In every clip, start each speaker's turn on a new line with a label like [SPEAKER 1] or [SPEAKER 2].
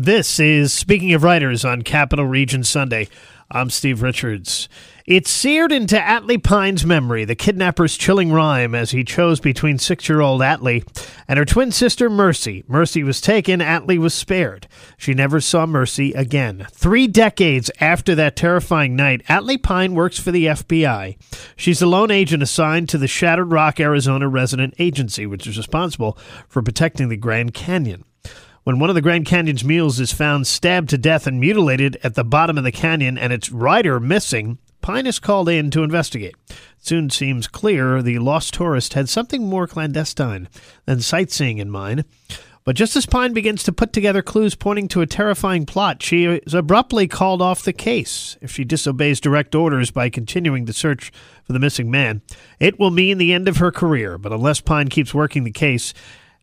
[SPEAKER 1] This is Speaking of Writers on Capital Region Sunday. I'm Steve Richards. It's seared into Atlee Pine's memory, the kidnapper's chilling rhyme as he chose between six year old Atlee and her twin sister Mercy. Mercy was taken, Atlee was spared. She never saw Mercy again. Three decades after that terrifying night, Atlee Pine works for the FBI. She's the lone agent assigned to the Shattered Rock, Arizona resident agency, which is responsible for protecting the Grand Canyon. When one of the Grand Canyon's mules is found stabbed to death and mutilated at the bottom of the canyon and its rider missing, Pine is called in to investigate. It soon seems clear the lost tourist had something more clandestine than sightseeing in mind. But just as Pine begins to put together clues pointing to a terrifying plot, she is abruptly called off the case. If she disobeys direct orders by continuing the search for the missing man, it will mean the end of her career. But unless Pine keeps working the case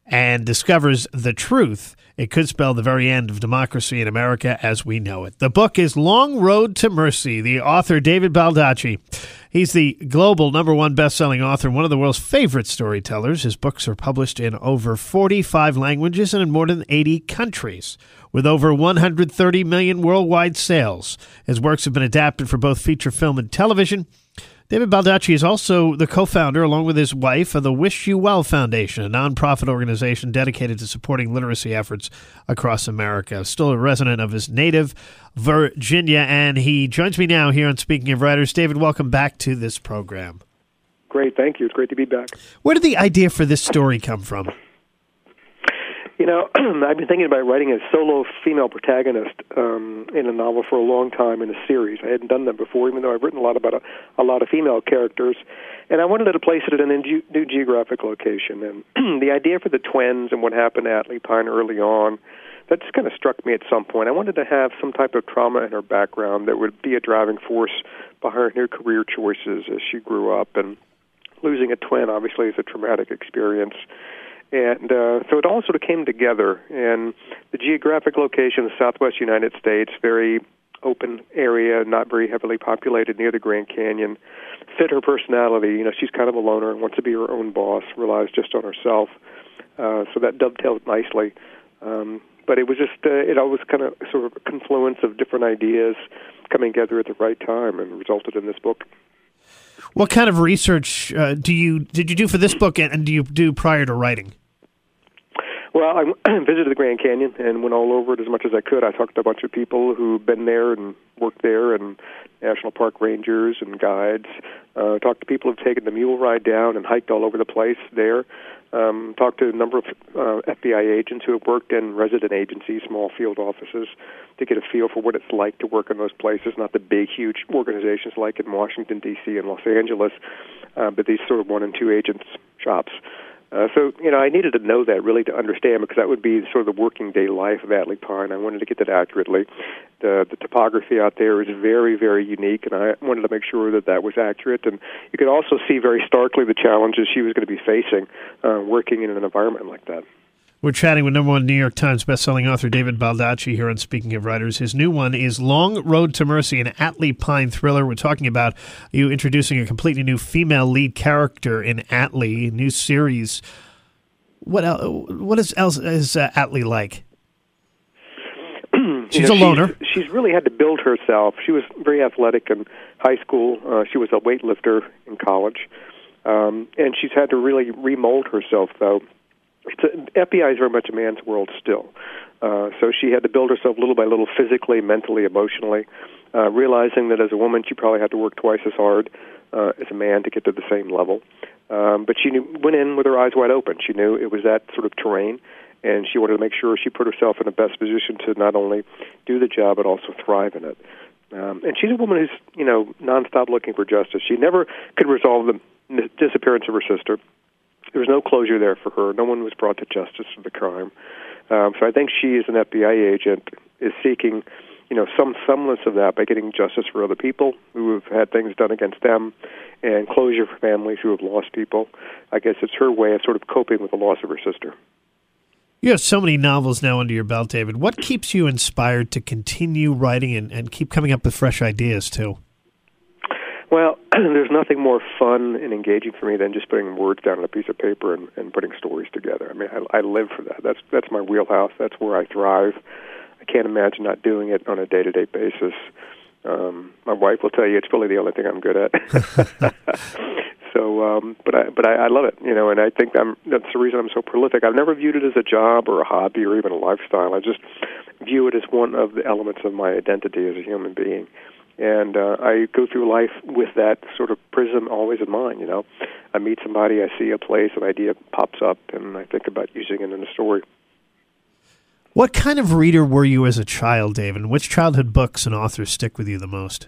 [SPEAKER 1] and discovers the truth, it could spell the very end of democracy in America as we know it. The book is Long Road to Mercy. The author, David Baldacci. He's the global number one best-selling author and one of the world's favorite storytellers. His books are published in over 45 languages and in more than 80 countries. With over 130 million worldwide sales, his works have been adapted for both feature film and television. David Baldacci is also the co founder, along with his wife, of the Wish You Well Foundation, a nonprofit organization dedicated to supporting literacy efforts across America. Still a resident of his native Virginia, and he joins me now here on Speaking of Writers. David, welcome back to this program.
[SPEAKER 2] Great, thank you. It's great to be back.
[SPEAKER 1] Where did the idea for this story come from?
[SPEAKER 2] You know, I've been thinking about writing a solo female protagonist um, in a novel for a long time in a series. I hadn't done that before, even though I've written a lot about a, a lot of female characters. And I wanted to place it in a new, new geographic location. And the idea for the twins and what happened at Atlee Pine early on, that just kind of struck me at some point. I wanted to have some type of trauma in her background that would be a driving force behind her career choices as she grew up. And losing a twin, obviously, is a traumatic experience and uh, so it all sort of came together. And the geographic location, the Southwest United States, very open area, not very heavily populated near the Grand Canyon, fit her personality. You know, she's kind of a loner, wants to be her own boss, relies just on herself. Uh, so that dovetailed nicely. Um, but it was just uh, it always kind of sort of a confluence of different ideas coming together at the right time and resulted in this book.
[SPEAKER 1] What kind of research uh, do you did you do for this book, and, and do you do prior to writing?
[SPEAKER 2] Well, I visited the Grand Canyon and went all over it as much as I could. I talked to a bunch of people who've been there and worked there, and national park rangers and guides. Uh, talked to people who've taken the mule ride down and hiked all over the place there. Um, talked to a number of uh, FBI agents who have worked in resident agencies, small field offices, to get a feel for what it's like to work in those places. Not the big, huge organizations like in Washington D.C. and Los Angeles, uh, but these sort of one and two agents shops. Uh, so, you know, I needed to know that really to understand because that would be sort of the working day life of Atlee Pine. I wanted to get that accurately. The, the topography out there is very, very unique, and I wanted to make sure that that was accurate. And you could also see very starkly the challenges she was going to be facing uh, working in an environment like that.
[SPEAKER 1] We're chatting with number one New York Times bestselling author David Baldacci here on Speaking of Writers. His new one is Long Road to Mercy, an Atlee Pine thriller. We're talking about you introducing a completely new female lead character in Atlee, new series. What else, what is else is uh, Atlee like? she's
[SPEAKER 2] know,
[SPEAKER 1] a loner.
[SPEAKER 2] She's, she's, really had to build herself. She was very athletic in high school. Uh, she was a weightlifter in college. Um, and she's had to really remold herself, though, it's a, FBI is very much a man's world still. Uh, so she had to build herself little by little, physically, mentally, emotionally, uh, realizing that as a woman she probably had to work twice as hard uh, as a man to get to the same level. Um, but she knew, went in with her eyes wide open. She knew it was that sort of terrain, and she wanted to make sure she put herself in the best position to not only do the job but also thrive in it. Um, and she's a woman who's, you know, nonstop looking for justice. She never could resolve the disappearance of her sister there was no closure there for her. No one was brought to justice for the crime. Um, so I think she, as an FBI agent, is seeking, you know, some semblance of that by getting justice for other people who have had things done against them, and closure for families who have lost people. I guess it's her way of sort of coping with the loss of her sister.
[SPEAKER 1] You have so many novels now under your belt, David. What keeps you inspired to continue writing and, and keep coming up with fresh ideas too?
[SPEAKER 2] Well, there's nothing more fun and engaging for me than just putting words down on a piece of paper and, and putting stories together. I mean, I, I live for that. That's that's my wheelhouse. That's where I thrive. I can't imagine not doing it on a day to day basis. Um, my wife will tell you it's really the only thing I'm good at. so, um, but I but I, I love it, you know, and I think I'm that's the reason I'm so prolific. I've never viewed it as a job or a hobby or even a lifestyle. I just view it as one of the elements of my identity as a human being. And uh, I go through life with that sort of prism always in mind. You know, I meet somebody, I see a place, an idea pops up, and I think about using it in a story.
[SPEAKER 1] What kind of reader were you as a child, David? Which childhood books and authors stick with you the most?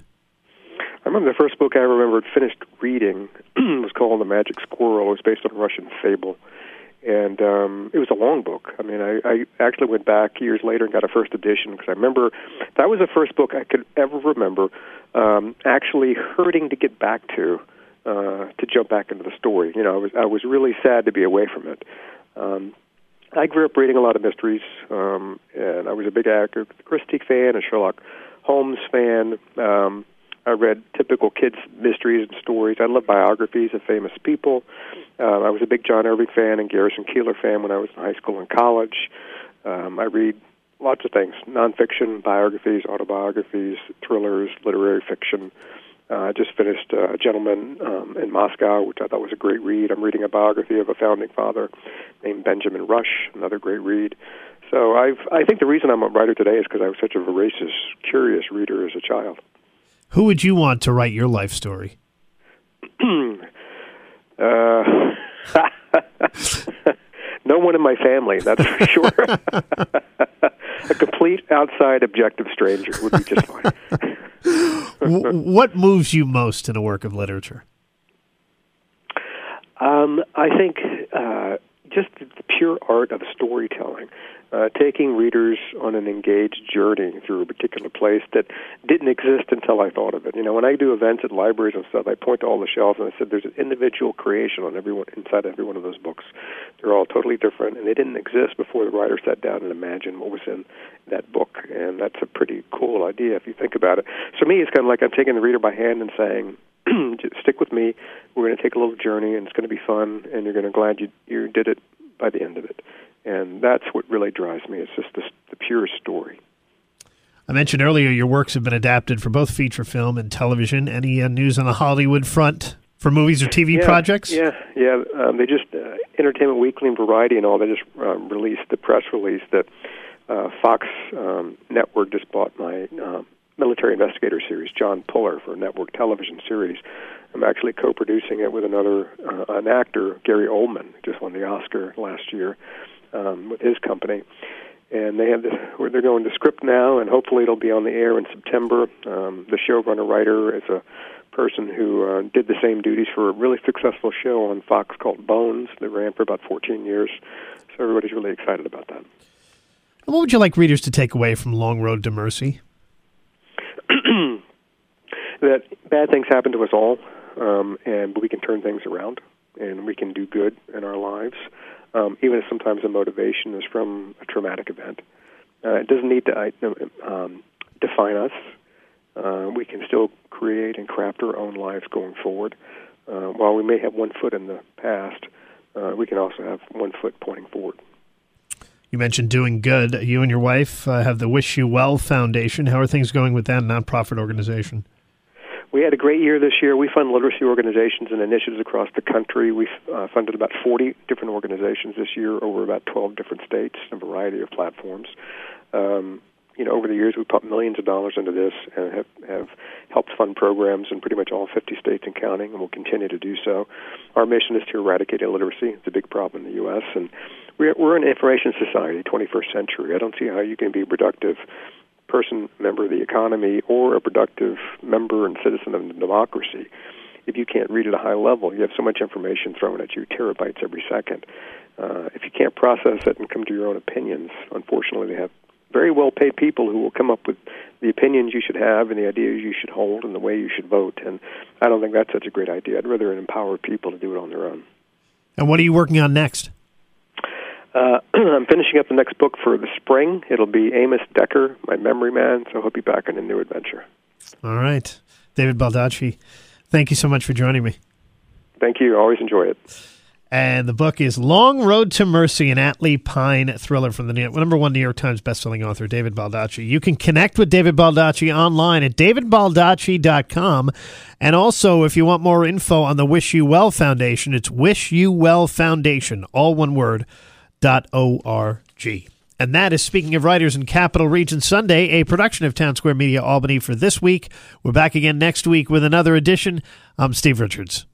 [SPEAKER 2] I remember the first book I remembered finished reading was called The Magic Squirrel. It was based on a Russian fable. And um, it was a long book. I mean, I, I actually went back years later and got a first edition because I remember that was the first book I could ever remember um, actually hurting to get back to, uh, to jump back into the story. You know, I was I was really sad to be away from it. Um, I grew up reading a lot of mysteries, um, and I was a big Agatha Christie fan, a Sherlock Holmes fan. Um, I read typical kids' mysteries and stories. I love biographies of famous people. Uh, I was a big John Irving fan and Garrison Keillor fan when I was in high school and college. Um, I read lots of things nonfiction, biographies, autobiographies, thrillers, literary fiction. Uh, I just finished uh, A Gentleman um, in Moscow, which I thought was a great read. I'm reading a biography of a founding father named Benjamin Rush, another great read. So I've, I think the reason I'm a writer today is because I was such a voracious, curious reader as a child.
[SPEAKER 1] Who would you want to write your life story?
[SPEAKER 2] uh, no one in my family, that's for sure. a complete outside objective stranger would be just fine.
[SPEAKER 1] what moves you most in a work of literature?
[SPEAKER 2] Um, I think uh, just the pure art of storytelling uh, taking readers on an engaged journey through a particular place that didn't exist until I thought of it. You know, when I do events at libraries and stuff, I point to all the shelves and I said, "There's an individual creation on every one inside every one of those books. They're all totally different, and they didn't exist before the writer sat down and imagined what was in that book." And that's a pretty cool idea if you think about it. So me, it's kind of like I'm taking the reader by hand and saying, "Stick with me. We're going to take a little journey, and it's going to be fun, and you're going to glad you you did it by the end of it." and that's what really drives me. It's just the, the pure story.
[SPEAKER 1] I mentioned earlier your works have been adapted for both feature film and television. Any uh, news on the Hollywood front for movies or TV
[SPEAKER 2] yeah,
[SPEAKER 1] projects?
[SPEAKER 2] Yeah, yeah. Um, they just uh, Entertainment Weekly and Variety and all. They just um, released the press release that uh, Fox um, Network just bought my uh, military investigator series, John Puller, for network television series. I'm actually co-producing it with another uh, an actor, Gary Oldman, just won the Oscar last year um, with his company. And they have the, they're going to script now, and hopefully it'll be on the air in September. Um, the showrunner writer is a person who uh, did the same duties for a really successful show on Fox called Bones that ran for about 14 years. So everybody's really excited about that.
[SPEAKER 1] What would you like readers to take away from Long Road to Mercy?
[SPEAKER 2] that bad things happen to us all, um, and we can turn things around, and we can do good in our lives um, even if sometimes the motivation is from a traumatic event. Uh, it doesn't need to um, define us. Uh, we can still create and craft our own lives going forward. Uh, while we may have one foot in the past, uh, we can also have one foot pointing forward.
[SPEAKER 1] You mentioned doing good. You and your wife uh, have the Wish You Well Foundation. How are things going with that nonprofit organization?
[SPEAKER 2] We had a great year this year. We fund literacy organizations and initiatives across the country. We've uh, funded about 40 different organizations this year over about 12 different states, a variety of platforms. Um, you know, over the years, we've pumped millions of dollars into this and have, have helped fund programs in pretty much all 50 states and counting, and will continue to do so. Our mission is to eradicate illiteracy. It's a big problem in the U.S., and we're, an information society, 21st century. I don't see how you can be a productive person, member of the economy, or a productive member and citizen of the democracy, if you can't read at a high level, you have so much information thrown at you, terabytes every second. Uh, if you can't process it and come to your own opinions, unfortunately, they have very well paid people who will come up with the opinions you should have and the ideas you should hold and the way you should vote. And I don't think that's such a great idea. I'd rather empower people to do it on their own.
[SPEAKER 1] And what are you working on next?
[SPEAKER 2] Uh, I'm finishing up the next book for the spring. It'll be Amos Decker, my memory man, so he'll be back on a new adventure.
[SPEAKER 1] All right. David Baldacci, thank you so much for joining me.
[SPEAKER 2] Thank you. Always enjoy it.
[SPEAKER 1] And the book is Long Road to Mercy, an Atlee Pine thriller from the New- number one New York Times bestselling author, David Baldacci. You can connect with David Baldacci online at davidbaldacci.com. And also, if you want more info on the Wish You Well Foundation, it's Wish You Well Foundation, all one word, dot And that is Speaking of Writers in Capital Region Sunday, a production of Town Square Media Albany for this week. We're back again next week with another edition. I'm Steve Richards.